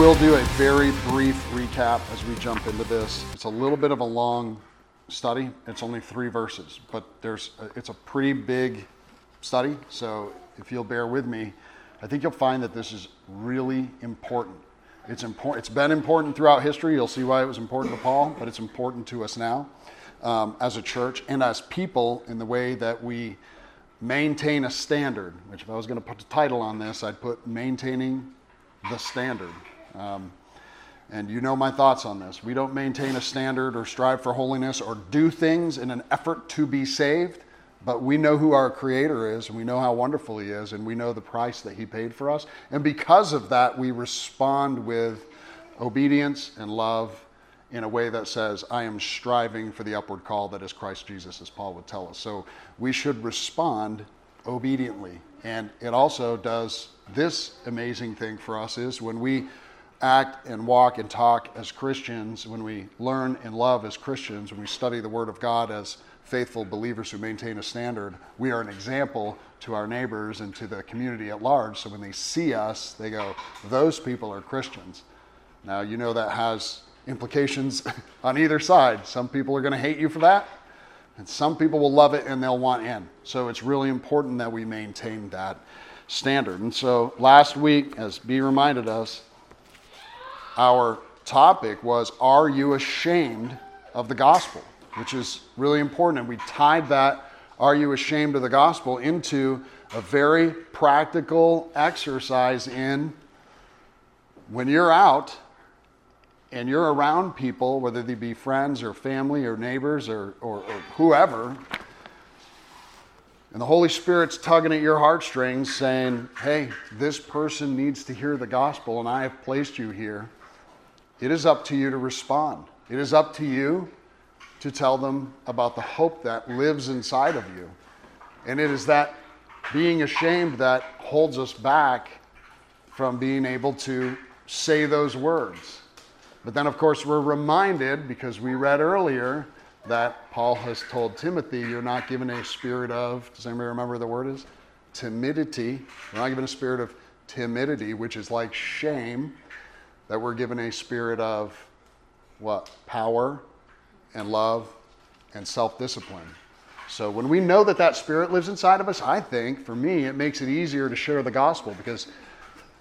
will do a very brief recap as we jump into this. It's a little bit of a long study. It's only three verses, but there's a, it's a pretty big study. So if you'll bear with me, I think you'll find that this is really important. It's important. It's been important throughout history. You'll see why it was important to Paul, but it's important to us now um, as a church and as people in the way that we maintain a standard. Which, if I was going to put a title on this, I'd put "Maintaining the Standard." Um, and you know my thoughts on this. We don't maintain a standard or strive for holiness or do things in an effort to be saved, but we know who our Creator is and we know how wonderful He is and we know the price that He paid for us. And because of that, we respond with obedience and love in a way that says, I am striving for the upward call that is Christ Jesus, as Paul would tell us. So we should respond obediently. And it also does this amazing thing for us is when we act and walk and talk as Christians, when we learn and love as Christians, when we study the Word of God as faithful believers who maintain a standard, we are an example to our neighbors and to the community at large. So when they see us, they go, those people are Christians. Now, you know that has implications on either side. Some people are going to hate you for that, and some people will love it and they'll want in. So it's really important that we maintain that standard. And so last week, as B reminded us, our topic was Are you ashamed of the gospel? Which is really important. And we tied that Are you ashamed of the gospel into a very practical exercise in when you're out and you're around people, whether they be friends or family or neighbors or, or, or whoever, and the Holy Spirit's tugging at your heartstrings saying, Hey, this person needs to hear the gospel, and I have placed you here. It is up to you to respond. It is up to you to tell them about the hope that lives inside of you. And it is that being ashamed that holds us back from being able to say those words. But then, of course, we're reminded because we read earlier that Paul has told Timothy, you're not given a spirit of, does anybody remember the word is? Timidity. You're not given a spirit of timidity, which is like shame that we're given a spirit of what? Power and love and self discipline. So when we know that that spirit lives inside of us, I think for me, it makes it easier to share the gospel because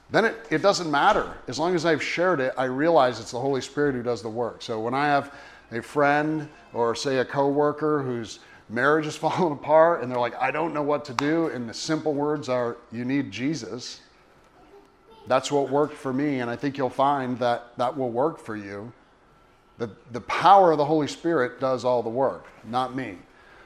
then it, it doesn't matter. As long as I've shared it, I realize it's the Holy Spirit who does the work. So when I have a friend or say a coworker whose marriage is falling apart and they're like, I don't know what to do, and the simple words are, you need Jesus that's what worked for me, and I think you'll find that that will work for you. The, the power of the Holy Spirit does all the work, not me.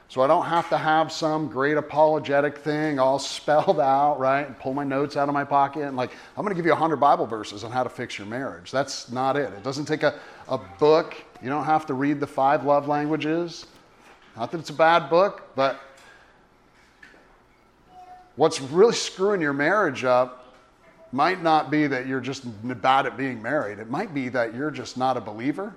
So I don't have to have some great apologetic thing all spelled out, right? And pull my notes out of my pocket and like, I'm going to give you 100 Bible verses on how to fix your marriage. That's not it. It doesn't take a, a book. You don't have to read the five love languages. Not that it's a bad book, but what's really screwing your marriage up might not be that you're just bad at being married. It might be that you're just not a believer.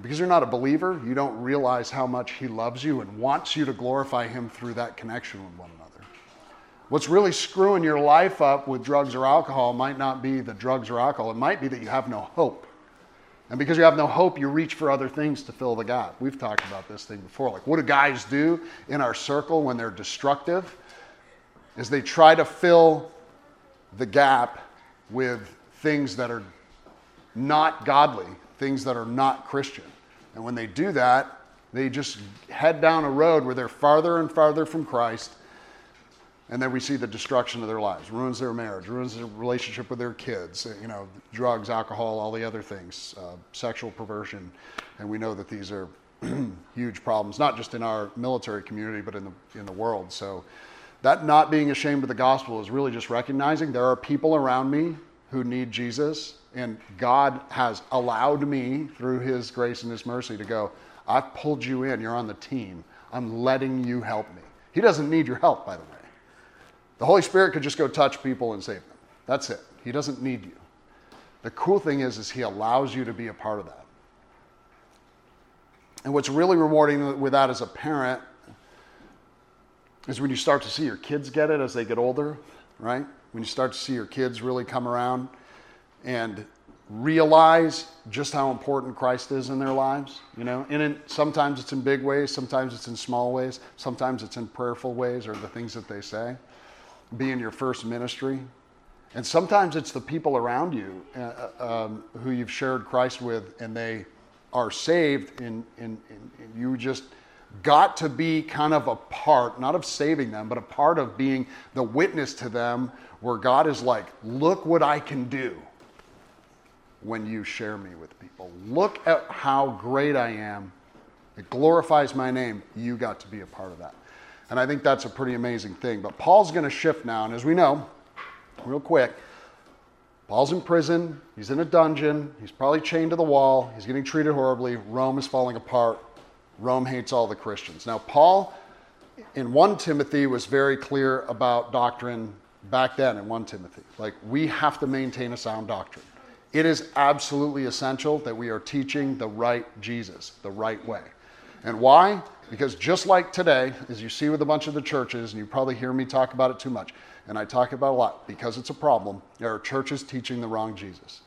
Because you're not a believer, you don't realize how much He loves you and wants you to glorify Him through that connection with one another. What's really screwing your life up with drugs or alcohol might not be the drugs or alcohol, it might be that you have no hope. And because you have no hope, you reach for other things to fill the gap. We've talked about this thing before. Like, what do guys do in our circle when they're destructive? Is they try to fill the gap with things that are not godly, things that are not Christian. And when they do that, they just head down a road where they're farther and farther from Christ. And then we see the destruction of their lives, ruins their marriage, ruins their relationship with their kids, you know, drugs, alcohol, all the other things, uh, sexual perversion. And we know that these are huge problems, not just in our military community, but in the, in the world. So that not being ashamed of the gospel is really just recognizing there are people around me who need Jesus, and God has allowed me through His grace and His mercy to go, I've pulled you in, you're on the team. I'm letting you help me. He doesn't need your help, by the way. The Holy Spirit could just go touch people and save them. That's it. He doesn't need you. The cool thing is, is He allows you to be a part of that. And what's really rewarding with that as a parent is when you start to see your kids get it as they get older, right? When you start to see your kids really come around and realize just how important Christ is in their lives, you know. And in, sometimes it's in big ways, sometimes it's in small ways, sometimes it's in prayerful ways or the things that they say. Be in your first ministry. And sometimes it's the people around you uh, uh um, who you've shared Christ with and they are saved and, and, and you just got to be kind of a part, not of saving them, but a part of being the witness to them where God is like, look what I can do when you share me with people. Look at how great I am. It glorifies my name. You got to be a part of that. And I think that's a pretty amazing thing. But Paul's going to shift now. And as we know, real quick, Paul's in prison. He's in a dungeon. He's probably chained to the wall. He's getting treated horribly. Rome is falling apart. Rome hates all the Christians. Now, Paul in 1 Timothy was very clear about doctrine back then in 1 Timothy. Like, we have to maintain a sound doctrine. It is absolutely essential that we are teaching the right Jesus, the right way. And why? Because just like today, as you see with a bunch of the churches, and you probably hear me talk about it too much, and I talk about a lot because it's a problem, there are churches teaching the wrong Jesus.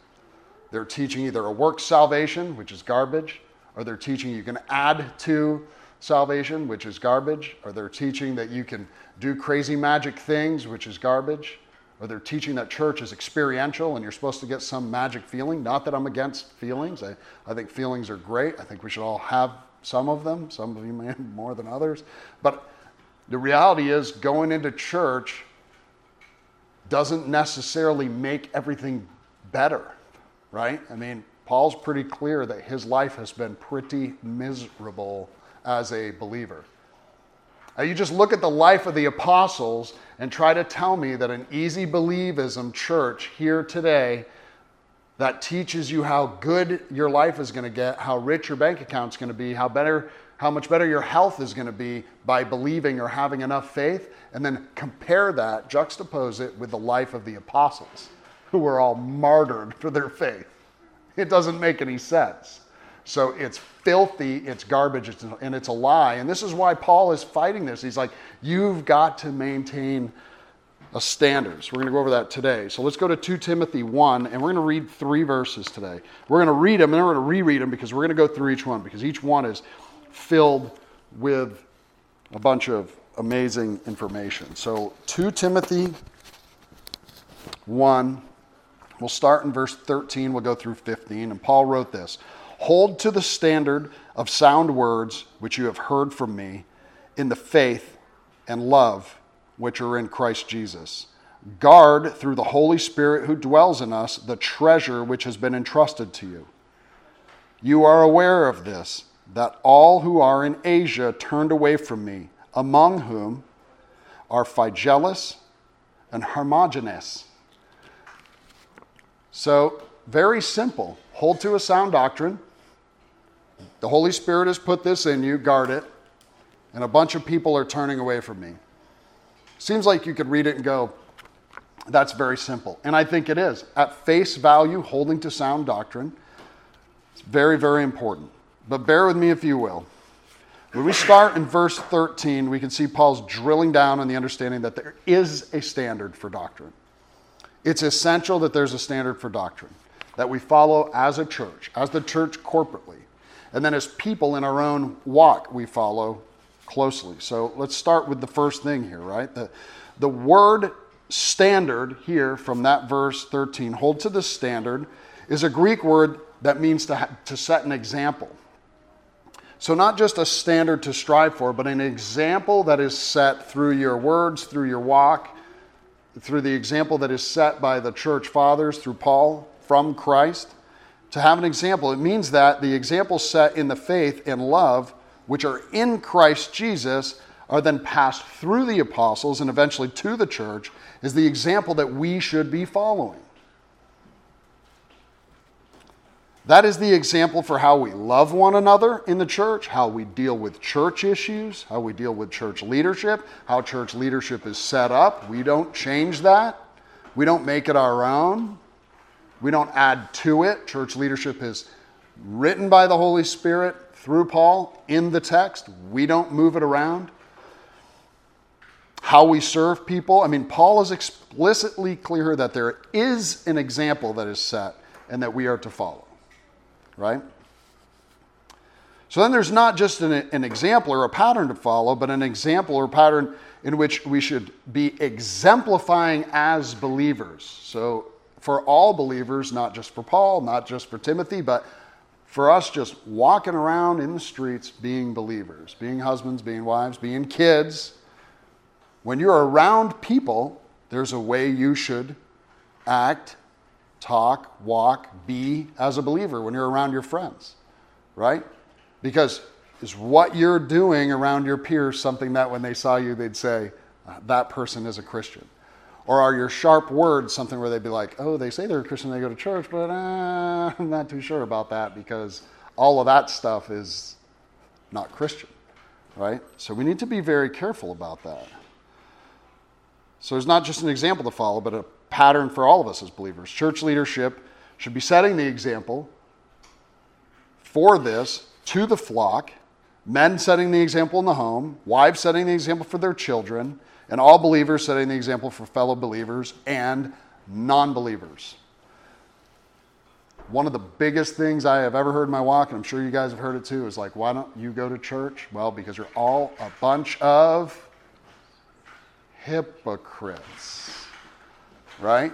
They're teaching either a work salvation, which is garbage, or they're teaching you can add to salvation, which is garbage, or they're teaching that you can do crazy magic things, which is garbage, or they're teaching that church is experiential and you're supposed to get some magic feeling. Not that I'm against feelings, I, I think feelings are great. I think we should all have some of them, some of you may have more than others. But the reality is, going into church doesn't necessarily make everything better, right? I mean, Paul's pretty clear that his life has been pretty miserable as a believer. Now, you just look at the life of the apostles and try to tell me that an easy believism church here today that teaches you how good your life is going to get, how rich your bank account's going to be, how better how much better your health is going to be by believing or having enough faith, and then compare that, juxtapose it with the life of the apostles who were all martyred for their faith. It doesn't make any sense. So it's filthy, it's garbage, it's, and it's a lie. And this is why Paul is fighting this. He's like, you've got to maintain a standard. So we're going to go over that today. So let's go to 2 Timothy 1, and we're going to read three verses today. We're going to read them, and then we're going to reread them because we're going to go through each one because each one is filled with a bunch of amazing information. So 2 Timothy 1 We'll start in verse 13, we'll go through 15. And Paul wrote this Hold to the standard of sound words which you have heard from me in the faith and love which are in Christ Jesus. Guard through the Holy Spirit who dwells in us the treasure which has been entrusted to you. You are aware of this, that all who are in Asia turned away from me, among whom are Phygelus and Hermogenes so, very simple. Hold to a sound doctrine. The Holy Spirit has put this in you, guard it. And a bunch of people are turning away from me. Seems like you could read it and go, that's very simple. And I think it is. At face value, holding to sound doctrine, it's very, very important. But bear with me if you will. When we start in verse 13, we can see Paul's drilling down on the understanding that there is a standard for doctrine. It's essential that there's a standard for doctrine that we follow as a church, as the church corporately. And then as people in our own walk, we follow closely. So let's start with the first thing here, right? The, the word standard here from that verse 13, hold to the standard, is a Greek word that means to, ha- to set an example. So, not just a standard to strive for, but an example that is set through your words, through your walk, through the example that is set by the church fathers through Paul from Christ. To have an example, it means that the examples set in the faith and love, which are in Christ Jesus, are then passed through the apostles and eventually to the church, is the example that we should be following. That is the example for how we love one another in the church, how we deal with church issues, how we deal with church leadership, how church leadership is set up. We don't change that. We don't make it our own. We don't add to it. Church leadership is written by the Holy Spirit through Paul in the text. We don't move it around. How we serve people. I mean, Paul is explicitly clear that there is an example that is set and that we are to follow. Right? So then there's not just an, an, example or a pattern to follow, but an example or pattern in which we should be exemplifying as believers. So for all believers, not just for Paul, not just for Timothy, but for us just walking around in the streets being believers, being husbands, being wives, being kids. When you're around people, there's a way you should act, talk, walk, be as a believer when you're around your friends, right? Because is what you're doing around your peers something that when they saw you, they'd say, uh, that person is a Christian? Or are your sharp words something where they'd be like, oh, they say they're a Christian, they go to church, but uh, I'm not too sure about that because all of that stuff is not Christian, right? So we need to be very careful about that. So it's not just an example to follow, but a pattern for all of us as believers. Church leadership should be setting the example for this to the flock, men setting the example in the home, wives setting the example for their children, and all believers setting the example for fellow believers and non believers. One of the biggest things I have ever heard in my walk, and I'm sure you guys have heard it too, is like, why don't you go to church? Well, because you're all a bunch of hypocrites, right?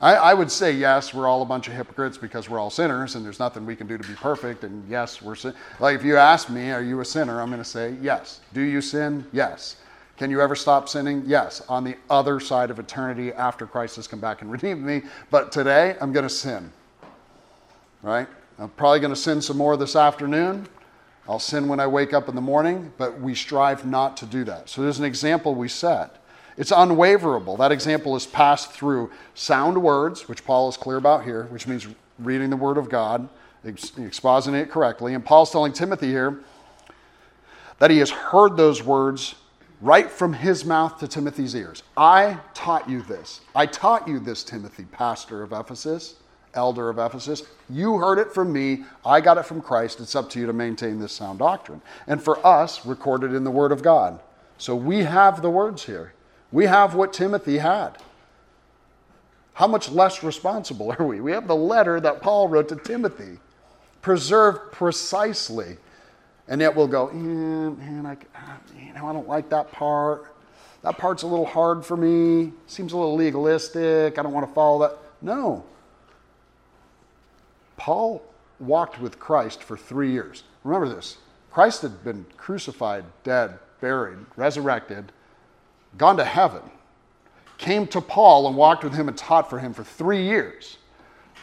I, I, would say yes, we're all a bunch of hypocrites because we're all sinners and there's nothing we can do to be perfect. And yes, we're sin. Like if you ask me, are you a sinner? I'm going to say yes. Do you sin? Yes. Can you ever stop sinning? Yes. On the other side of eternity after Christ has come back and redeemed me. But today, I'm going to sin. Right? I'm probably going to sin some more this afternoon. I'll sin when I wake up in the morning, but we strive not to do that. So there's an example we set. It's unwaverable. That example is passed through sound words, which Paul is clear about here, which means reading the Word of God, expositing it correctly. And Paul's telling Timothy here that he has heard those words right from his mouth to Timothy's ears. I taught you this. I taught you this, Timothy, pastor of Ephesus, elder of Ephesus. You heard it from me. I got it from Christ. It's up to you to maintain this sound doctrine. And for us, recorded in the Word of God. So we have the words here. We have what Timothy had. How much less responsible are we? We have the letter that Paul wrote to Timothy, preserved precisely. And yet we'll go, yeah, man, I, you ah, oh, know, I don't like that part. That part's a little hard for me. Seems a little legalistic. I don't want to follow that. No. Paul walked with Christ for three years. Remember this Christ had been crucified, dead, buried, resurrected gone to heaven, came to Paul and walked with him and taught for him for three years.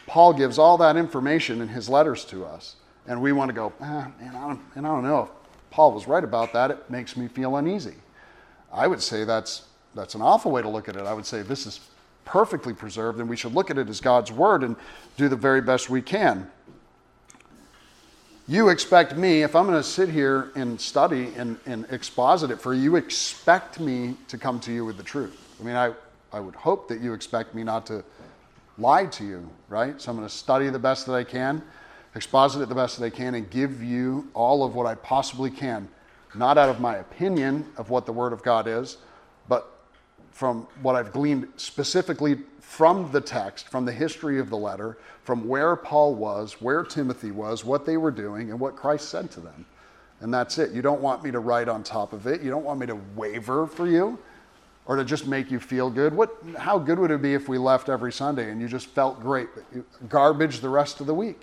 Paul gives all that information in his letters to us. And we want to go, ah, man, I don't, and I don't know if Paul was right about that. It makes me feel uneasy. I would say that's, that's an awful way to look at it. I would say this is perfectly preserved, and we should look at it as God's word and do the very best we can you expect me, if I'm going to sit here and study and, and exposit it for you, you expect me to come to you with the truth. I mean, I, I would hope that you expect me not to lie to you, right? So I'm going to study the best that I can, exposit it the best that I can, and give you all of what I possibly can, not out of my opinion of what the Word of God is, but from what I've gleaned specifically from the text, from the history of the letter, from where Paul was, where Timothy was, what they were doing, and what Christ said to them. And that's it. You don't want me to write on top of it. You don't want me to waver for you or to just make you feel good. What, how good would it be if we left every Sunday and you just felt great, but you garbage the rest of the week?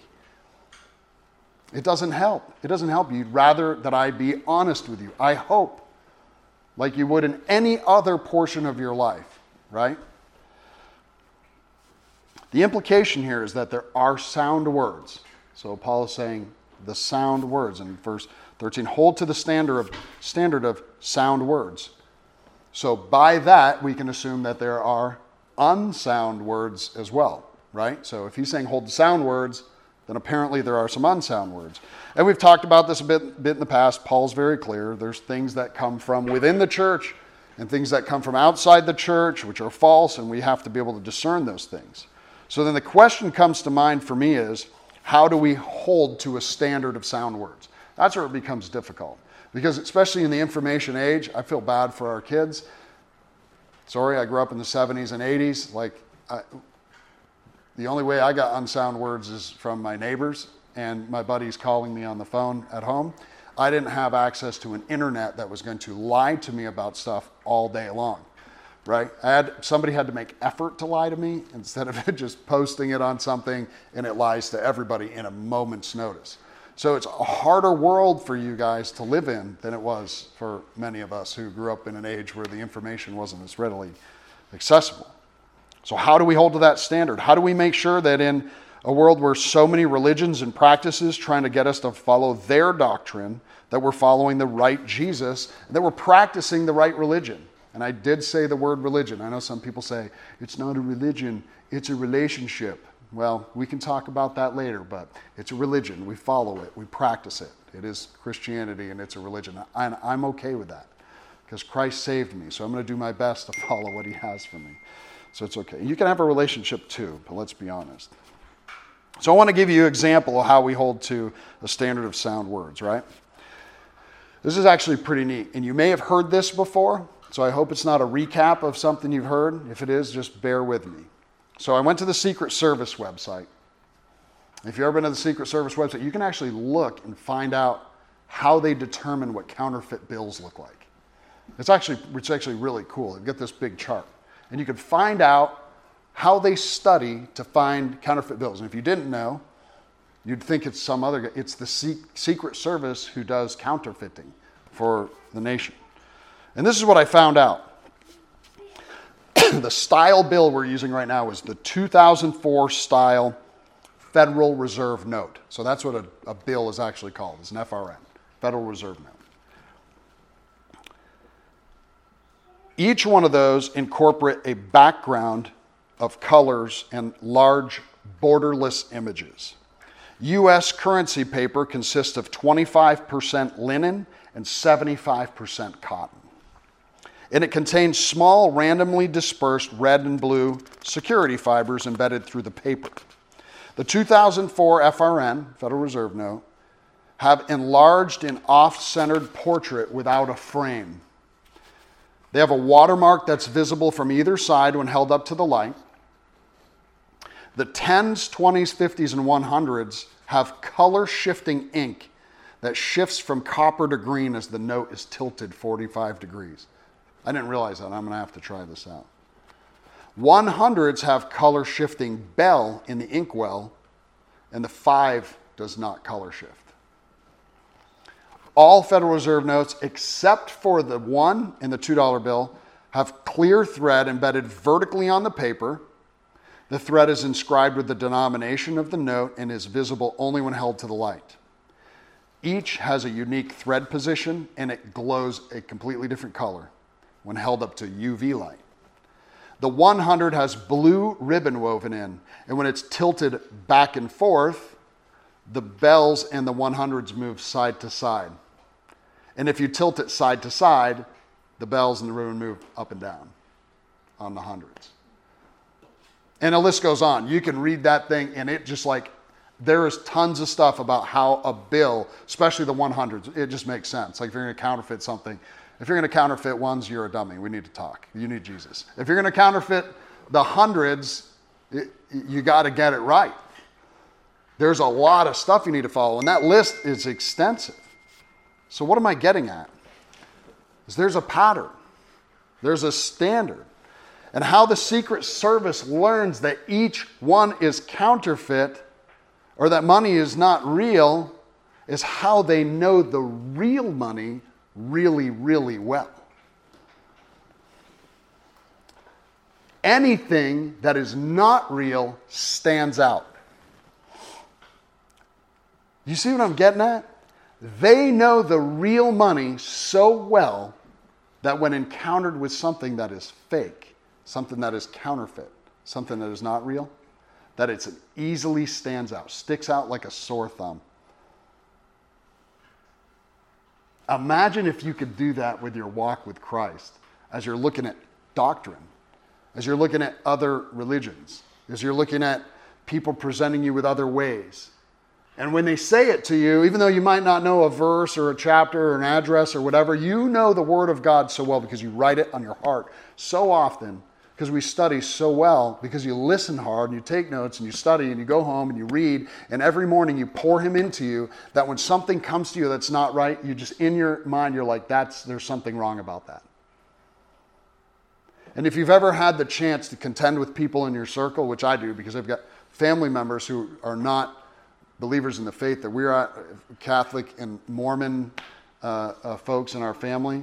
It doesn't help. It doesn't help. You'd rather that I be honest with you. I hope, like you would in any other portion of your life, right? The implication here is that there are sound words. So Paul is saying the sound words in verse 13 hold to the standard of, standard of sound words. So by that, we can assume that there are unsound words as well, right? So if he's saying hold to sound words, then apparently there are some unsound words. And we've talked about this a bit, bit in the past. Paul's very clear. There's things that come from within the church and things that come from outside the church, which are false, and we have to be able to discern those things. So then the question comes to mind for me is how do we hold to a standard of sound words? That's where it becomes difficult. Because, especially in the information age, I feel bad for our kids. Sorry, I grew up in the 70s and 80s. Like, I, the only way I got unsound words is from my neighbors and my buddies calling me on the phone at home. I didn't have access to an internet that was going to lie to me about stuff all day long, right? I had somebody had to make effort to lie to me instead of just posting it on something and it lies to everybody in a moment's notice. So it's a harder world for you guys to live in than it was for many of us who grew up in an age where the information wasn't as readily accessible. So, how do we hold to that standard? How do we make sure that in a world where so many religions and practices trying to get us to follow their doctrine, that we're following the right Jesus, and that we're practicing the right religion? And I did say the word religion. I know some people say it's not a religion, it's a relationship. Well, we can talk about that later, but it's a religion. We follow it, we practice it. It is Christianity and it's a religion. And I'm okay with that because Christ saved me. So I'm going to do my best to follow what he has for me. So it's okay. You can have a relationship too, but let's be honest. So I want to give you an example of how we hold to a standard of sound words, right? This is actually pretty neat. And you may have heard this before, so I hope it's not a recap of something you've heard. If it is, just bear with me. So I went to the Secret Service website. If you've ever been to the Secret Service website, you can actually look and find out how they determine what counterfeit bills look like. It's actually, it's actually really cool. They've got this big chart and you can find out how they study to find counterfeit bills. And if you didn't know, you'd think it's some other it's the Secret Service who does counterfeiting for the nation. And this is what I found out. the style bill we're using right now is the 2004 style Federal Reserve note. So that's what a, a bill is actually called. It's an FRN, Federal Reserve note. Each one of those incorporate a background of colors and large borderless images. US currency paper consists of 25% linen and 75% cotton. And it contains small, randomly dispersed red and blue security fibers embedded through the paper. The 2004 FRN, Federal Reserve Note, have enlarged an off centered portrait without a frame they have a watermark that's visible from either side when held up to the light. The 10s, 20s, 50s, and 100s have color shifting ink that shifts from copper to green as the note is tilted 45 degrees. I didn't realize that. I'm going to have to try this out. 100s have color shifting bell in the inkwell, and the 5 does not color shift all Federal Reserve notes, except for the one in the $2 bill, have clear thread embedded vertically on the paper. The thread is inscribed with the denomination of the note and is visible only when held to the light. Each has a unique thread position and it glows a completely different color when held up to UV light. The 100 has blue ribbon woven in, and when it's tilted back and forth, the bells and the 100s move side to side. And if you tilt it side to side, the bells in the ribbon move up and down on the hundreds. And the list goes on. You can read that thing, and it just like, there is tons of stuff about how a bill, especially the 100s, it just makes sense. Like if you're going to counterfeit something, if you're going to counterfeit ones, you're a dummy. We need to talk. You need Jesus. If you're going to counterfeit the hundreds, it, you got to get it right. There's a lot of stuff you need to follow, and that list is extensive. So, what am I getting at? Is there's a pattern, there's a standard. And how the Secret Service learns that each one is counterfeit or that money is not real is how they know the real money really, really well. Anything that is not real stands out. You see what I'm getting at? They know the real money so well that when encountered with something that is fake, something that is counterfeit, something that is not real, that it easily stands out, sticks out like a sore thumb. Imagine if you could do that with your walk with Christ as you're looking at doctrine, as you're looking at other religions, as you're looking at people presenting you with other ways, and when they say it to you, even though you might not know a verse or a chapter or an address or whatever, you know the Word of God so well because you write it on your heart so often because we study so well, because you listen hard and you take notes and you study and you go home and you read, and every morning you pour Him into you, that when something comes to you that's not right, you just, in your mind, you're like, that's, there's something wrong about that. And if you've ever had the chance to contend with people in your circle, which I do because I've got family members who are not believers in the faith, that we're uh, Catholic and Mormon uh, uh, folks in our family,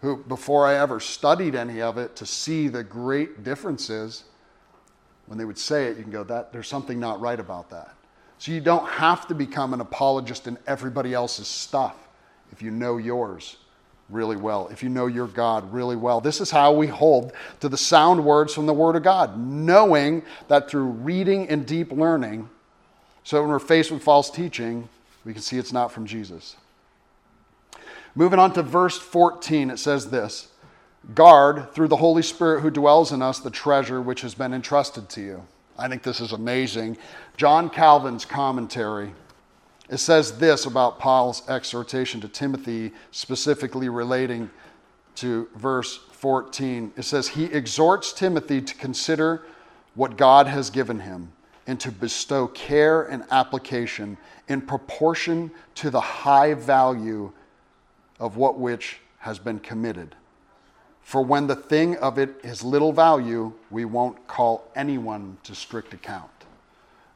who, before I ever studied any of it to see the great differences, when they would say it, you can go, that there's something not right about that. So you don't have to become an apologist in everybody else's stuff if you know yours really well, if you know your God really well. This is how we hold to the sound words from the Word of God, knowing that through reading and deep learning, so when we're faced with false teaching, we can see it's not from Jesus. Moving on to verse 14, it says this Guard through the Holy Spirit who dwells in us the treasure which has been entrusted to you. I think this is amazing. John Calvin's commentary. It says this about Paul's exhortation to Timothy, specifically relating to verse 14. It says, He exhorts Timothy to consider what God has given him and to bestow care and application in proportion to the high value of what which has been committed. For when the thing of it is little value, we won't call anyone to strict account.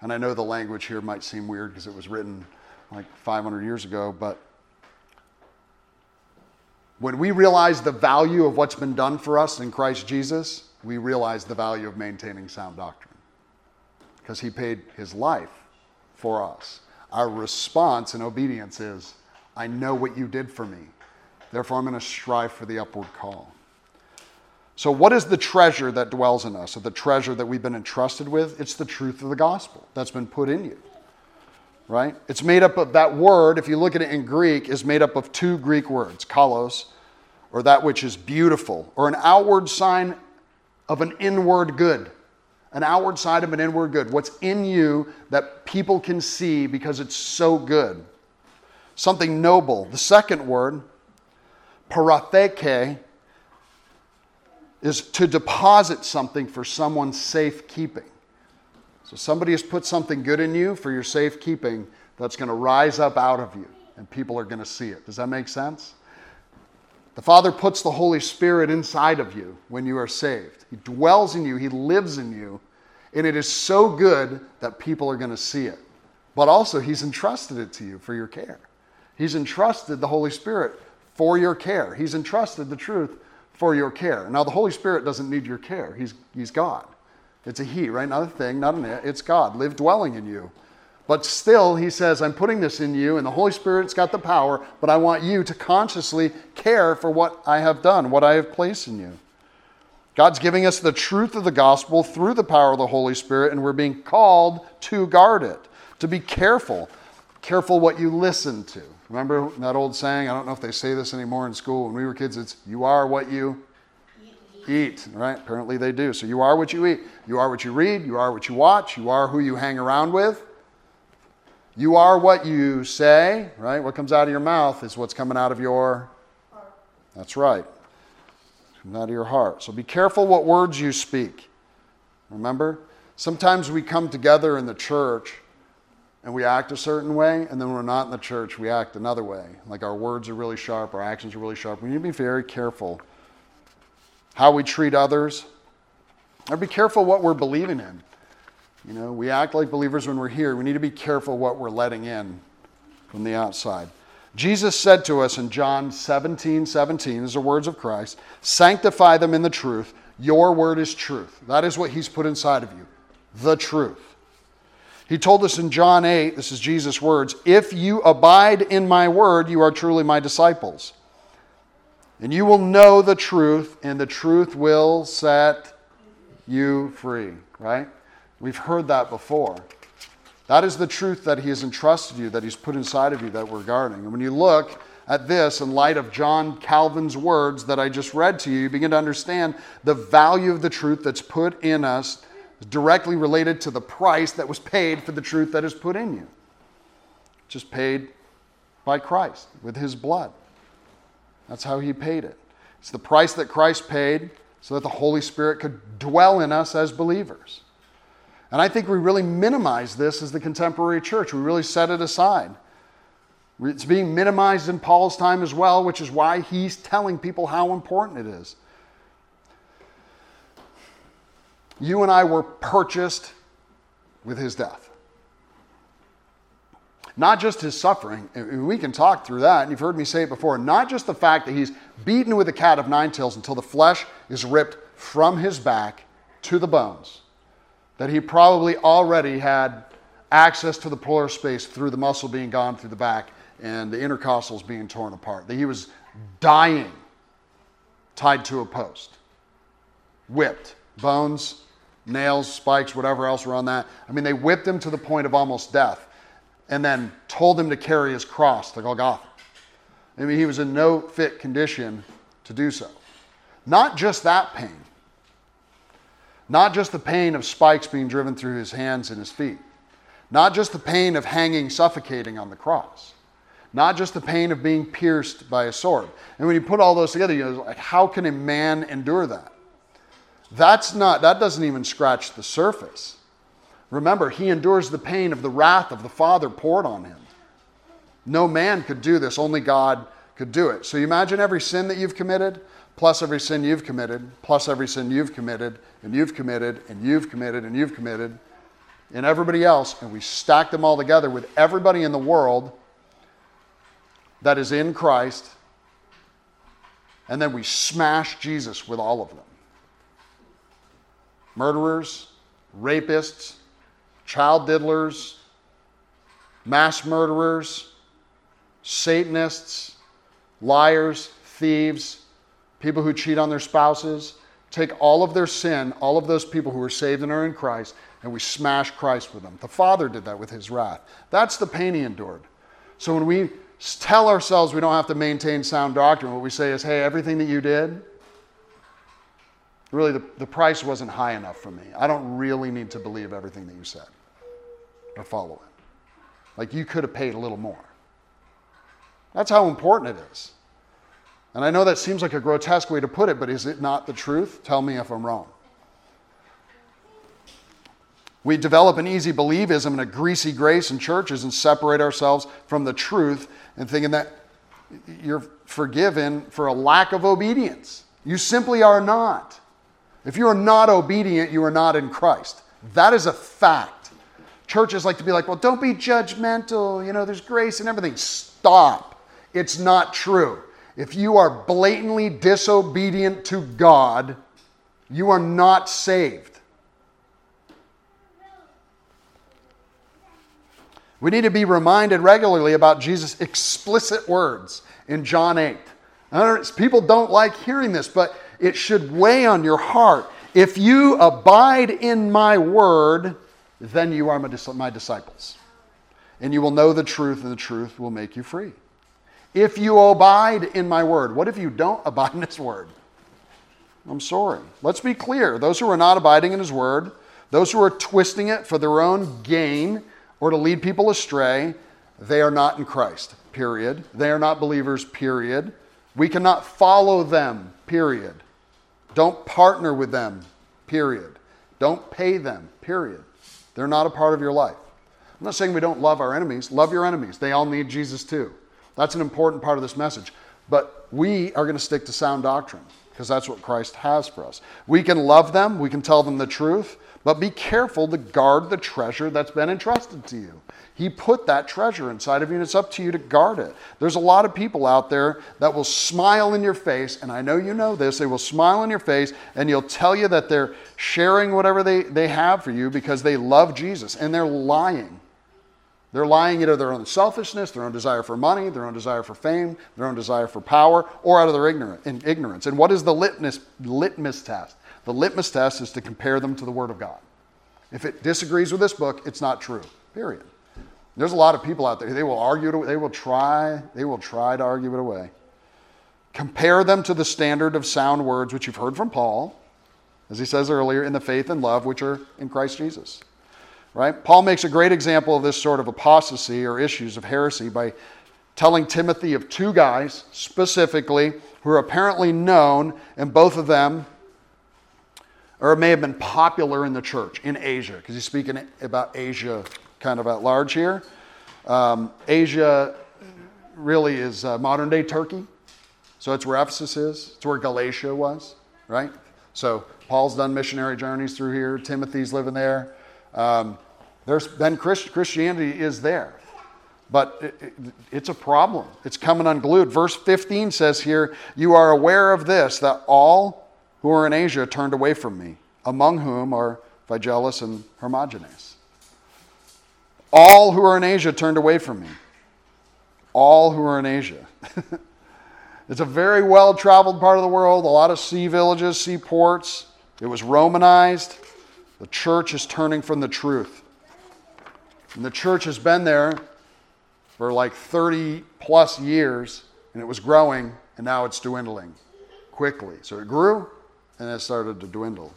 And I know the language here might seem weird because it was written like 500 years ago, but when we realize the value of what's been done for us in Christ Jesus, we realize the value of maintaining sound doctrine because he paid his life for us. Our response in obedience is, I know what you did for me. Therefore, I'm going to strive for the upward call. So, what is the treasure that dwells in us, or the treasure that we've been entrusted with? It's the truth of the gospel that's been put in you, right? It's made up of that word, if you look at it in Greek, is made up of two Greek words, kalos, or that which is beautiful, or an outward sign of an inward good. An outward side of an inward good. What's in you that people can see because it's so good. Something noble. The second word, paratheke is to deposit something for someone's safekeeping. So somebody has put something good in you for your safekeeping that's going to rise up out of you and people are going to see it. Does that make sense? The Father puts the Holy Spirit inside of you when you are saved. He dwells in you, He lives in you, and it is so good that people are going to see it. But also, He's entrusted it to you for your care. He's entrusted the Holy Spirit for your care. He's entrusted the truth for your care. Now, the Holy Spirit doesn't need your care, He's, he's God. It's a He, right? Not a thing, not an it. It's God, live dwelling in you. But still, He says, I'm putting this in you, and the Holy Spirit's got the power, but I want you to consciously care for what I have done, what I have placed in you. God's giving us the truth of the gospel through the power of the Holy Spirit, and we're being called to guard it, to be careful. Careful what you listen to. Remember that old saying? I don't know if they say this anymore in school. When we were kids, it's you are what you eat, right? Apparently they do. So you are what you eat. You are what you read. You are what you watch. You are who you hang around with. You are what you say, right? What comes out of your mouth is what's coming out of your heart. That's right. Coming out of your heart. So be careful what words you speak. Remember? Sometimes we come together in the church and we act a certain way, and then when we're not in the church, we act another way. Like our words are really sharp, our actions are really sharp. We need to be very careful how we treat others. Or be careful what we're believing in. You know, we act like believers when we're here. We need to be careful what we're letting in from the outside. Jesus said to us in John 17, 17, these are words of Christ, sanctify them in the truth. Your word is truth. That is what he's put inside of you, the truth. He told us in John 8, this is Jesus' words, if you abide in my word, you are truly my disciples. And you will know the truth, and the truth will set you free, right? We've heard that before. That is the truth that he has entrusted you, that he's put inside of you, that we're guarding. And when you look at this in light of John Calvin's words that I just read to you, you begin to understand the value of the truth that's put in us directly related to the price that was paid for the truth that is put in you. Just paid by Christ with his blood. That's how he paid it. It's the price that Christ paid so that the Holy Spirit could dwell in us as believers. And I think we really minimize this as the contemporary church. We really set it aside. It's being minimized in Paul's time as well, which is why he's telling people how important it is. You and I were purchased with his death. Not just his suffering, we can talk through that, and you've heard me say it before. Not just the fact that he's beaten with a cat of nine tails until the flesh is ripped from his back to the bones, that he probably already had access to the pleural space through the muscle being gone through the back and the intercostals being torn apart, that he was dying tied to a post, whipped, bones, nails, spikes, whatever else were on that. I mean, they whipped him to the point of almost death and then told him to carry his cross to Golgotha. I mean, he was in no fit condition to do so. Not just that pain, not just the pain of spikes being driven through his hands and his feet, not just the pain of hanging, suffocating on the cross, not just the pain of being pierced by a sword. And when you put all those together, you know, like, how can a man endure that? That's not, that doesn't even scratch the surface. Remember, he endures the pain of the wrath of the Father poured on him. No man could do this, only God could do it. So you imagine every sin that you've committed, plus every sin you've committed, plus every sin you've committed, and you've committed, and you've committed, and you've committed, and everybody else, and we stack them all together with everybody in the world that is in Christ, and then we smash Jesus with all of them. Murderers, rapists, child diddlers, mass murderers, Satanists, liars, thieves, people who cheat on their spouses. Take all of their sin, all of those people who are saved and are in Christ, and we smash Christ with them. The Father did that with his wrath. That's the pain he endured. So when we tell ourselves we don't have to maintain sound doctrine, what we say is, hey, everything that you did, really the, the price wasn't high enough for me. I don't really need to believe everything that you said or follow it. Like you could have paid a little more. That's how important it is. And I know that seems like a grotesque way to put it, but is it not the truth? Tell me if I'm wrong. We develop an easy believism and a greasy grace in churches and separate ourselves from the truth and thinking that you're forgiven for a lack of obedience. You simply are not. If you are not obedient, you are not in Christ. That is a fact. Churches like to be like, well, don't be judgmental. You know, there's grace and everything. Stop. It's not true. If you are blatantly disobedient to God, you are not saved. We need to be reminded regularly about Jesus' explicit words in John 8. People don't like hearing this, but it should weigh on your heart. If you abide in my word, then you are my disciples. And you will know the truth, and the truth will make you free. If you abide in my word, what if you don't abide in his word? I'm sorry. Let's be clear. Those who are not abiding in his word, those who are twisting it for their own gain or to lead people astray, they are not in Christ, period. They are not believers, period. We cannot follow them, period. Don't partner with them, period. Don't pay them, period. They're not a part of your life. I'm not saying we don't love our enemies. Love your enemies. They all need Jesus too. That's an important part of this message. But we are going to stick to sound doctrine because that's what Christ has for us. We can love them, we can tell them the truth, but be careful to guard the treasure that's been entrusted to you. He put that treasure inside of you, and it's up to you to guard it. There's a lot of people out there that will smile in your face, and I know you know this. They will smile in your face, and you'll tell you that they're sharing whatever they, they have for you because they love Jesus, and they're lying. They're lying of their own selfishness, their own desire for money, their own desire for fame, their own desire for power, or out of their ignorance. And what is the litmus, litmus test? The litmus test is to compare them to the Word of God. If it disagrees with this book, it's not true. Period. There's a lot of people out there. They will argue. They will try. They will try to argue it away. Compare them to the standard of sound words which you've heard from Paul, as he says earlier, in the faith and love which are in Christ Jesus. Right? Paul makes a great example of this sort of apostasy or issues of heresy by telling Timothy of two guys specifically who are apparently known, and both of them or may have been popular in the church in Asia, because he's speaking about Asia kind of at large here. Um, Asia really is uh, modern day Turkey. So it's where Ephesus is, it's where Galatia was, right? So Paul's done missionary journeys through here, Timothy's living there. Um, there's been Christ- Christianity is there. But it, it, it's a problem. It's coming unglued. Verse 15 says here, You are aware of this, that all who are in Asia turned away from me, among whom are Phygelus and Hermogenes. All who are in Asia turned away from me. All who are in Asia. it's a very well traveled part of the world, a lot of sea villages, seaports. It was Romanized. The church is turning from the truth. And the church has been there for like 30 plus years, and it was growing, and now it's dwindling quickly. So it grew, and it started to dwindle.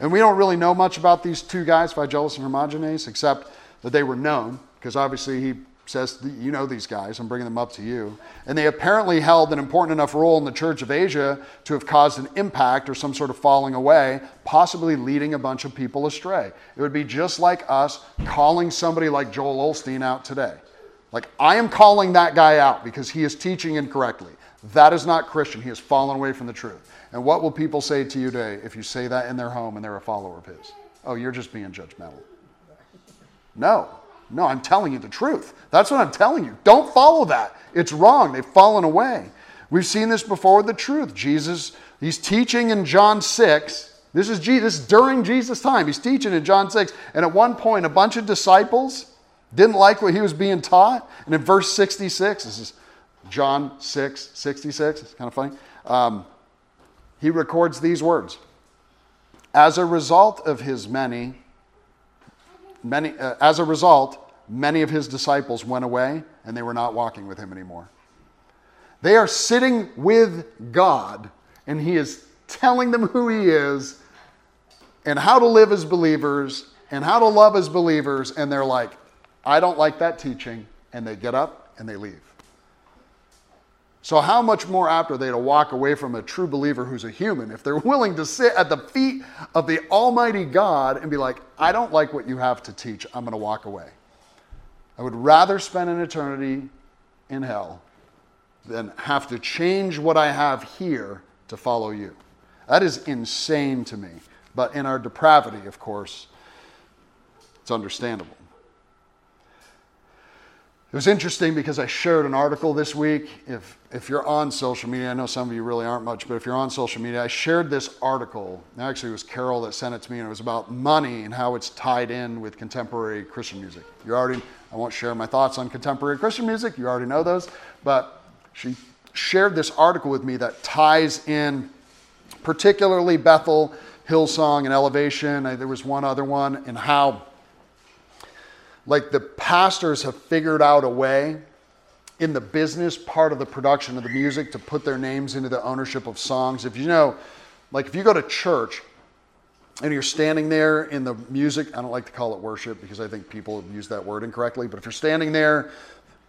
And we don't really know much about these two guys, Phygelus and Hermogenes, except that they were known, because obviously he says, You know these guys, I'm bringing them up to you. And they apparently held an important enough role in the Church of Asia to have caused an impact or some sort of falling away, possibly leading a bunch of people astray. It would be just like us calling somebody like Joel Osteen out today. Like, I am calling that guy out because he is teaching incorrectly. That is not Christian. He has fallen away from the truth. And what will people say to you today if you say that in their home and they're a follower of his? Oh, you're just being judgmental. No, no, I'm telling you the truth. That's what I'm telling you. Don't follow that. It's wrong. They've fallen away. We've seen this before the truth. Jesus, he's teaching in John 6. This is Jesus during Jesus' time. He's teaching in John 6. And at one point, a bunch of disciples didn't like what he was being taught. And in verse 66, this is John 6, 66. It's kind of funny. Um, he records these words As a result of his many, many uh, as a result, many of his disciples went away and they were not walking with him anymore. They are sitting with God and he is telling them who he is and how to live as believers and how to love as believers. And they're like, I don't like that teaching. And they get up and they leave. So, how much more apt are they to walk away from a true believer who's a human if they're willing to sit at the feet of the Almighty God and be like, I don't like what you have to teach, I'm going to walk away? I would rather spend an eternity in hell than have to change what I have here to follow you. That is insane to me. But in our depravity, of course, it's understandable. It was interesting because I shared an article this week. If, if you're on social media, I know some of you really aren't much, but if you're on social media, I shared this article. Actually, it was Carol that sent it to me, and it was about money and how it's tied in with contemporary Christian music. You already, I won't share my thoughts on contemporary Christian music, you already know those, but she shared this article with me that ties in particularly Bethel, Hillsong, and Elevation. There was one other one, and how like the pastors have figured out a way in the business part of the production of the music to put their names into the ownership of songs. If you know, like if you go to church and you're standing there in the music, I don't like to call it worship because I think people use that word incorrectly, but if you're standing there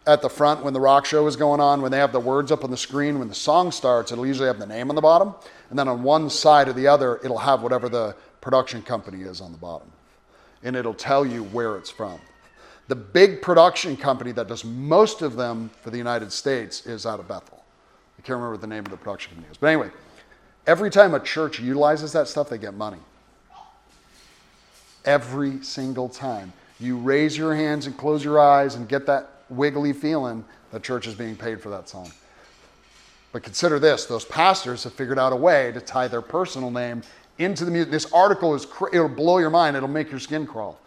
at the front when the rock show is going on, when they have the words up on the screen, when the song starts, it'll usually have the name on the bottom. And then on one side or the other, it'll have whatever the production company is on the bottom. And it'll tell you where it's from. The big production company that does most of them for the United States is out of Bethel. I can't remember the name of the production company is. But anyway, every time a church utilizes that stuff, they get money. Every single time. You raise your hands and close your eyes and get that wiggly feeling, the church is being paid for that song. But consider this those pastors have figured out a way to tie their personal name into the music. This article is, it'll blow your mind, it'll make your skin crawl.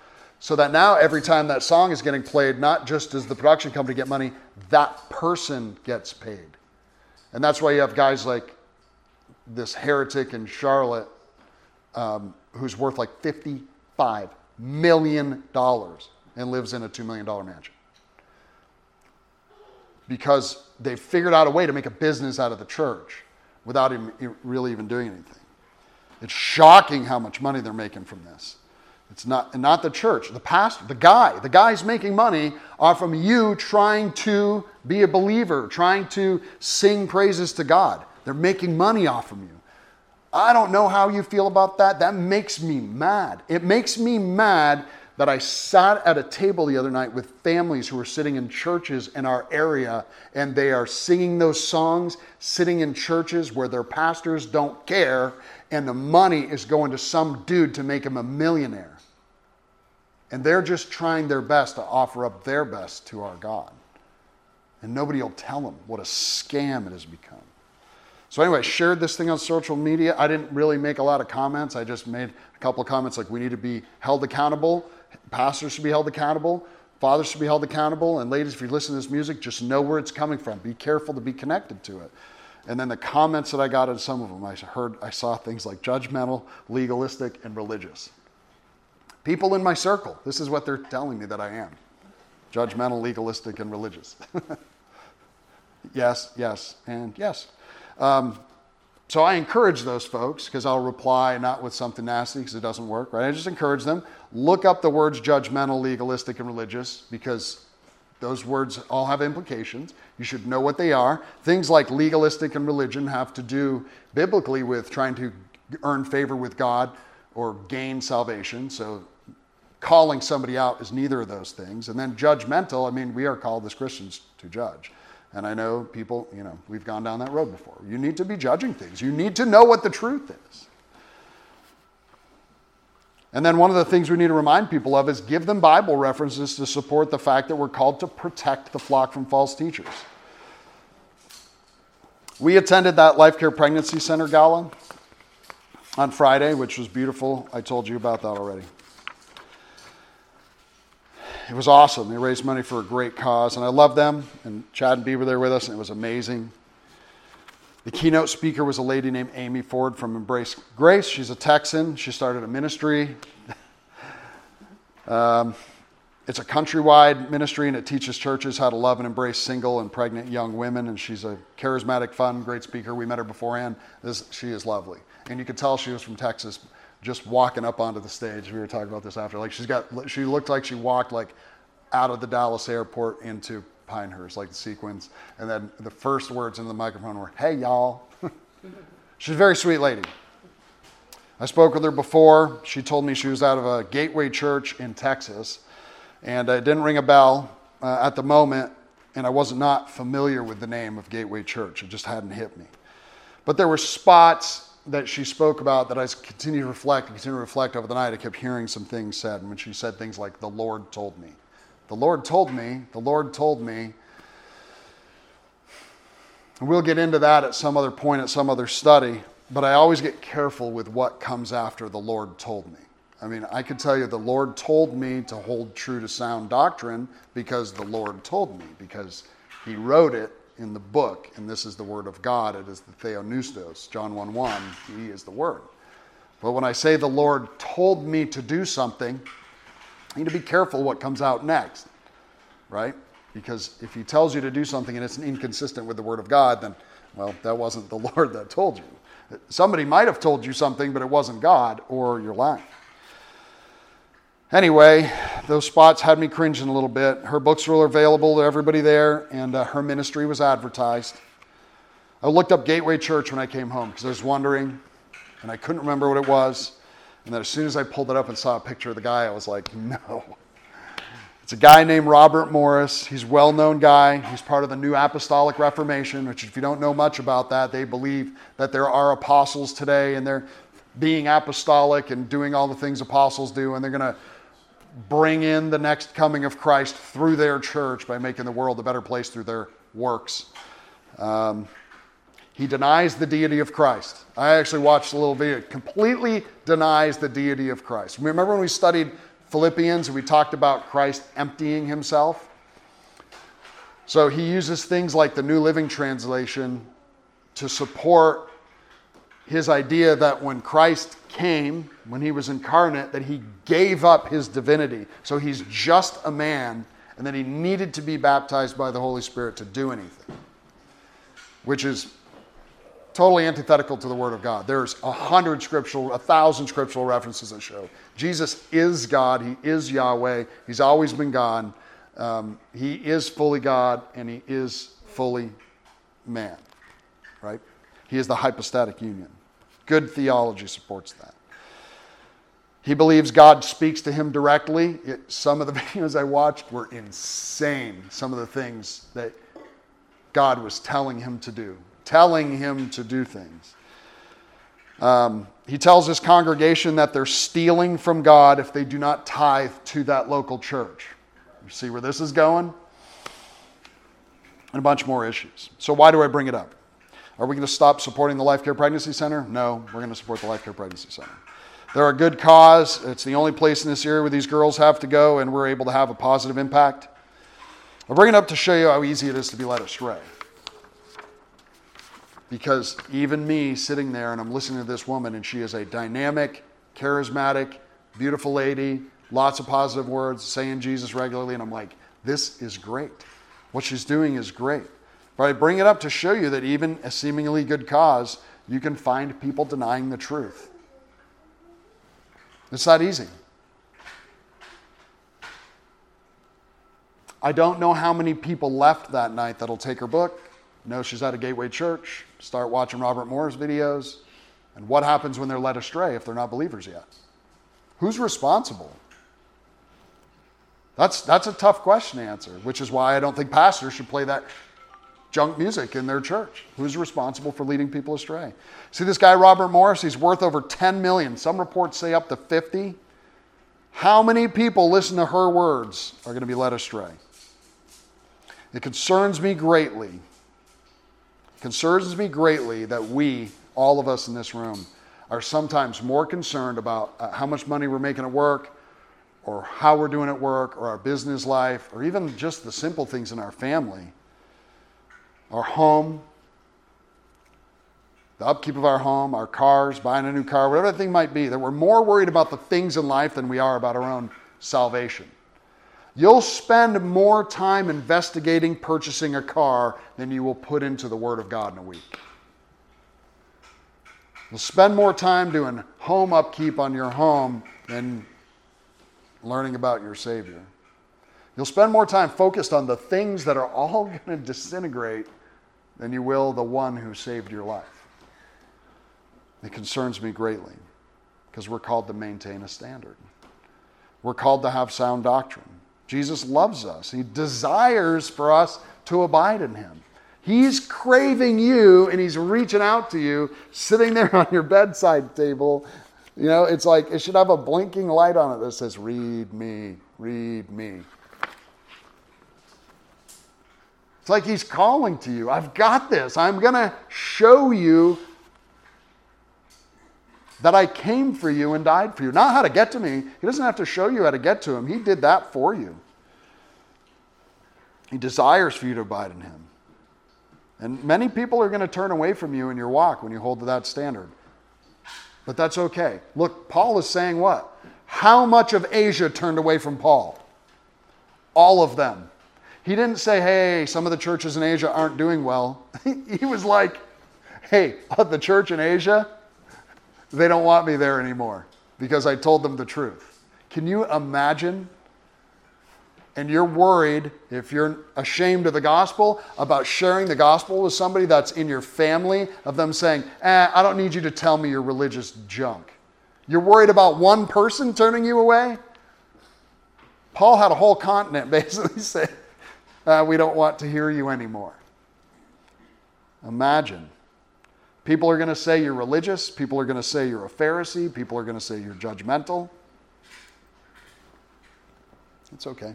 So that now every time that song is getting played, not just does the production company get money, that person gets paid. And that's why you have guys like this heretic in Charlotte um, who's worth like $55 million and lives in a $2 million mansion. Because they've figured out a way to make a business out of the church without even, really even doing anything. It's shocking how much money they're making from this. It's not, not the church, the pastor, the guy. The guys making money are from you trying to be a believer, trying to sing praises to God. They're making money off from you. I don't know how you feel about that. That makes me mad. It makes me mad that I sat at a table the other night with families who are sitting in churches in our area and they are singing those songs, sitting in churches where their pastors don't care, and the money is going to some dude to make him a millionaire. And they're just trying their best to offer up their best to our God. And nobody will tell them what a scam it has become. So anyway, I shared this thing on social media. I didn't really make a lot of comments. I just made a couple of comments like we need to be held accountable. Pastors should be held accountable. Fathers should be held accountable. And ladies, if you listen to this music, just know where it's coming from. Be careful to be connected to it. And then the comments that I got on some of them, I heard, I saw things like judgmental, legalistic, and religious. People in my circle, this is what they're telling me that I am judgmental, legalistic, and religious. yes, yes, and yes. Um, so I encourage those folks because I'll reply not with something nasty because it doesn't work, right? I just encourage them look up the words judgmental, legalistic, and religious because those words all have implications. You should know what they are. Things like legalistic and religion have to do biblically with trying to earn favor with God or gain salvation. So calling somebody out is neither of those things. And then judgmental, I mean, we are called as Christians to judge. And I know people, you know, we've gone down that road before. You need to be judging things, you need to know what the truth is. And then one of the things we need to remind people of is give them Bible references to support the fact that we're called to protect the flock from false teachers. We attended that Life Care Pregnancy Center gala on Friday, which was beautiful. I told you about that already it was awesome. They raised money for a great cause, and I love them. And Chad and Bee were there with us, and it was amazing. The keynote speaker was a lady named Amy Ford from Embrace Grace. She's a Texan. She started a ministry. um, it's a countrywide ministry, and it teaches churches how to love and embrace single and pregnant young women. And she's a charismatic, fun, great speaker. We met her beforehand. This, she is lovely, and you could tell she was from Texas just walking up onto the stage. We were talking about this after. Like she's got, she looked like she walked like out of the Dallas airport into Pinehurst, like the sequence. And then the first words into the microphone were, "Hey y'all." she's a very sweet lady. I spoke with her before. She told me she was out of a Gateway Church in Texas, and it didn't ring a bell uh, at the moment. And I was not familiar with the name of Gateway Church. It just hadn't hit me. But there were spots that she spoke about that I continued to reflect and continue to reflect over the night, I kept hearing some things said. And when she said things like, The Lord told me, the Lord told me, the Lord told me. And we'll get into that at some other point, at some other study. But I always get careful with what comes after the Lord told me. I mean, I could tell you the Lord told me to hold true to sound doctrine because the Lord told me, because He wrote it in the book, and this is the word of God. It is the Theopneustos, John 1 1. He is the word. But when I say the Lord told me to do something, you need to be careful what comes out next, right? Because if he tells you to do something and it's inconsistent with the word of God, then, well, that wasn't the Lord that told you. Somebody might have told you something, but it wasn't God, or you're lying. Anyway, those spots had me cringing a little bit. Her books were available to everybody there, and uh, her ministry was advertised. I looked up Gateway Church when I came home because I was wondering, and I couldn't remember what it was. And then as soon as I pulled it up and saw a picture of the guy, I was like, no. It's a guy named Robert Morris. He's a well known guy. He's part of the New Apostolic Reformation, which, if you don't know much about that, they believe that there are apostles today and they're being apostolic and doing all the things apostles do, and they're going to bring in the next coming of Christ through their church by making the world a better place through their works. Um, he denies the deity of Christ. I actually watched a little video. Completely denies the deity of Christ. Remember when we studied Philippians and we talked about Christ emptying himself? So he uses things like the New Living Translation to support his idea that when Christ came, when he was incarnate, that he gave up his divinity. So he's just a man, and that he needed to be baptized by the Holy Spirit to do anything, which is totally antithetical to the Word of God. There's a hundred scriptural, a thousand scriptural references that show Jesus is God. He is Yahweh. He's always been God. Um, he is fully God, and he is fully man. Right? He is the hypostatic union. Good theology supports that. He believes God speaks to him directly. It, some of the videos I watched were insane. Some of the things that God was telling him to do, telling him to do things. Um, he tells his congregation that they're stealing from God if they do not tithe to that local church. You see where this is going? And a bunch more issues. So, why do I bring it up? Are we going to stop supporting the Life Care Pregnancy Center? No, we're going to support the Life Care Pregnancy Center. They're a good cause. It's the only place in this area where these girls have to go, and we're able to have a positive impact. I bring it up to show you how easy it is to be led astray. Because even me sitting there and I'm listening to this woman, and she is a dynamic, charismatic, beautiful lady, lots of positive words, saying Jesus regularly, and I'm like, this is great. What she's doing is great. But I bring it up to show you that even a seemingly good cause, you can find people denying the truth. It's not easy. I don't know how many people left that night that'll take her book, know she's at a Gateway Church, start watching Robert Morris videos, and what happens when they're led astray if they're not believers yet? Who's responsible? That's, that's a tough question to answer, which is why I don't think pastors should play that junk music in their church. Who's responsible for leading people astray? See this guy Robert Morris, he's worth over 10 million. Some reports say up to 50. How many people listen to her words are going to be led astray? It concerns me greatly. It concerns me greatly that we, all of us in this room, are sometimes more concerned about uh, how much money we're making at work, or how we're doing at work, or our business life, or even just the simple things in our family our home, the upkeep of our home, our cars, buying a new car, whatever the thing might be, that we're more worried about the things in life than we are about our own salvation. You'll spend more time investigating purchasing a car than you will put into the Word of God in a week. You'll spend more time doing home upkeep on your home than learning about your Savior. You'll spend more time focused on the things that are all going to disintegrate than you will the one who saved your life. It concerns me greatly because we're called to maintain a standard. We're called to have sound doctrine. Jesus loves us, He desires for us to abide in Him. He's craving you and He's reaching out to you, sitting there on your bedside table. You know, it's like it should have a blinking light on it that says, Read me, read me. It's like he's calling to you. I've got this. I'm going to show you that I came for you and died for you. Not how to get to me. He doesn't have to show you how to get to him. He did that for you. He desires for you to abide in him. And many people are going to turn away from you in your walk when you hold to that standard. But that's okay. Look, Paul is saying what? How much of Asia turned away from Paul? All of them. He didn't say, hey, some of the churches in Asia aren't doing well. he was like, hey, the church in Asia, they don't want me there anymore because I told them the truth. Can you imagine? And you're worried if you're ashamed of the gospel about sharing the gospel with somebody that's in your family, of them saying, eh, I don't need you to tell me your religious junk. You're worried about one person turning you away? Paul had a whole continent basically say, uh, we don't want to hear you anymore. Imagine. People are going to say you're religious. People are going to say you're a Pharisee. People are going to say you're judgmental. It's okay.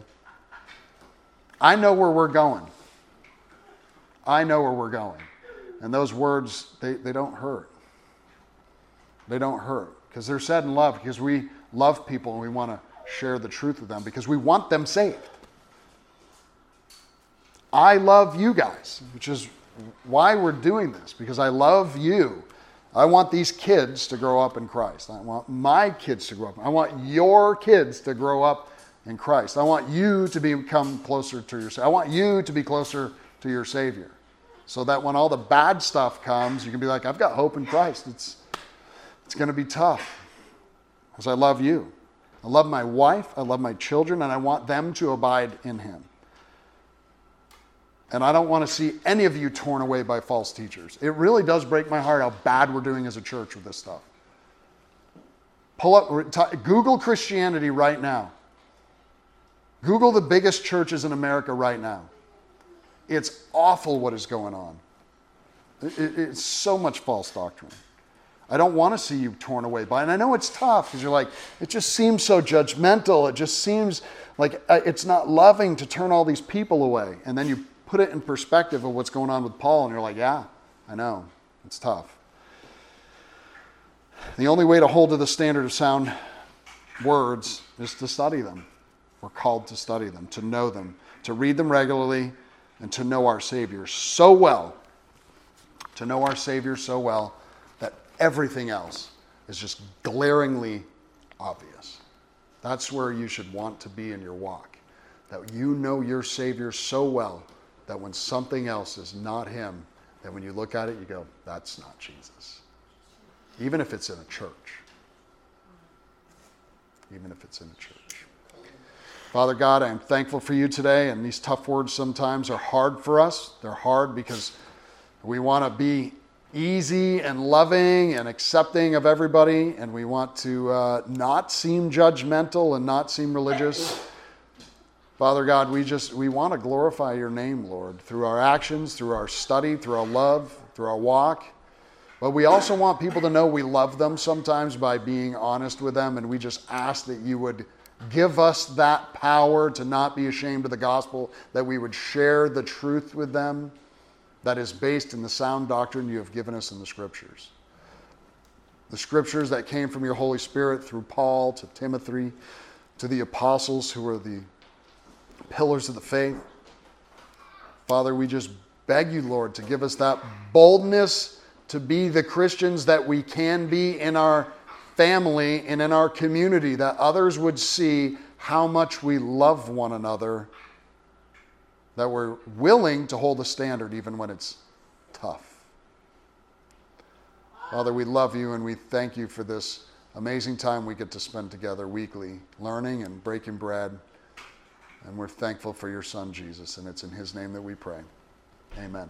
I know where we're going. I know where we're going. And those words, they, they don't hurt. They don't hurt because they're said in love because we love people and we want to share the truth with them because we want them saved. I love you guys, which is why we're doing this, because I love you. I want these kids to grow up in Christ. I want my kids to grow up. I want your kids to grow up in Christ. I want you to become closer to your I want you to be closer to your Savior. So that when all the bad stuff comes, you can be like, I've got hope in Christ. It's it's going to be tough. Because I love you. I love my wife, I love my children, and I want them to abide in him. And I don't want to see any of you torn away by false teachers. It really does break my heart how bad we're doing as a church with this stuff. Pull up, Google Christianity right now. Google the biggest churches in America right now. It's awful what is going on. it's so much false doctrine. I don't want to see you torn away by it. And I know it's tough because you're like, it just seems so judgmental. It just seems like uh, it's not loving to turn all these people away. And then you put it in perspective of what's going on with Paul, and you're like, yeah, I know. It's tough. The only way to hold to the standard of sound words is to study them. We're called to study them, to know them, to read them regularly, and to know our Savior so well. To know our Savior so well that everything else is just glaringly obvious. That's where you should want to be in your walk. That you know your Savior so well that when something else is not Him, that when you look at it, you go, that's not Jesus. Even if it's in a church. Even if it's in a church. Father God, I am thankful for you today, and these tough words sometimes are hard for us. They're hard because we want to be easy and loving and accepting of everybody, and we want to uh, not seem judgmental and not seem religious. Father God, we just we want to glorify your name, Lord, through our actions, through our study, through our love, through our walk. But we also want people to know we love them sometimes by being honest with them, and we just ask that you would give us that power to not be ashamed of the gospel, that we would share the truth with them that is based in the sound doctrine you have given us in the scriptures. The scriptures that came from your Holy Spirit through Paul to Timothy to the apostles who were the pillars of the faith. Father, we just beg you, Lord, to give us that boldness to be the Christians that we can be in our family and in our community, that others would see how much we love one another, that we're willing to hold a standard even when it's tough. Father, we love you and we thank you for this amazing time we get to spend together weekly, learning and breaking bread. And we're thankful for your son, Jesus. And it's in his name that we pray. Amen.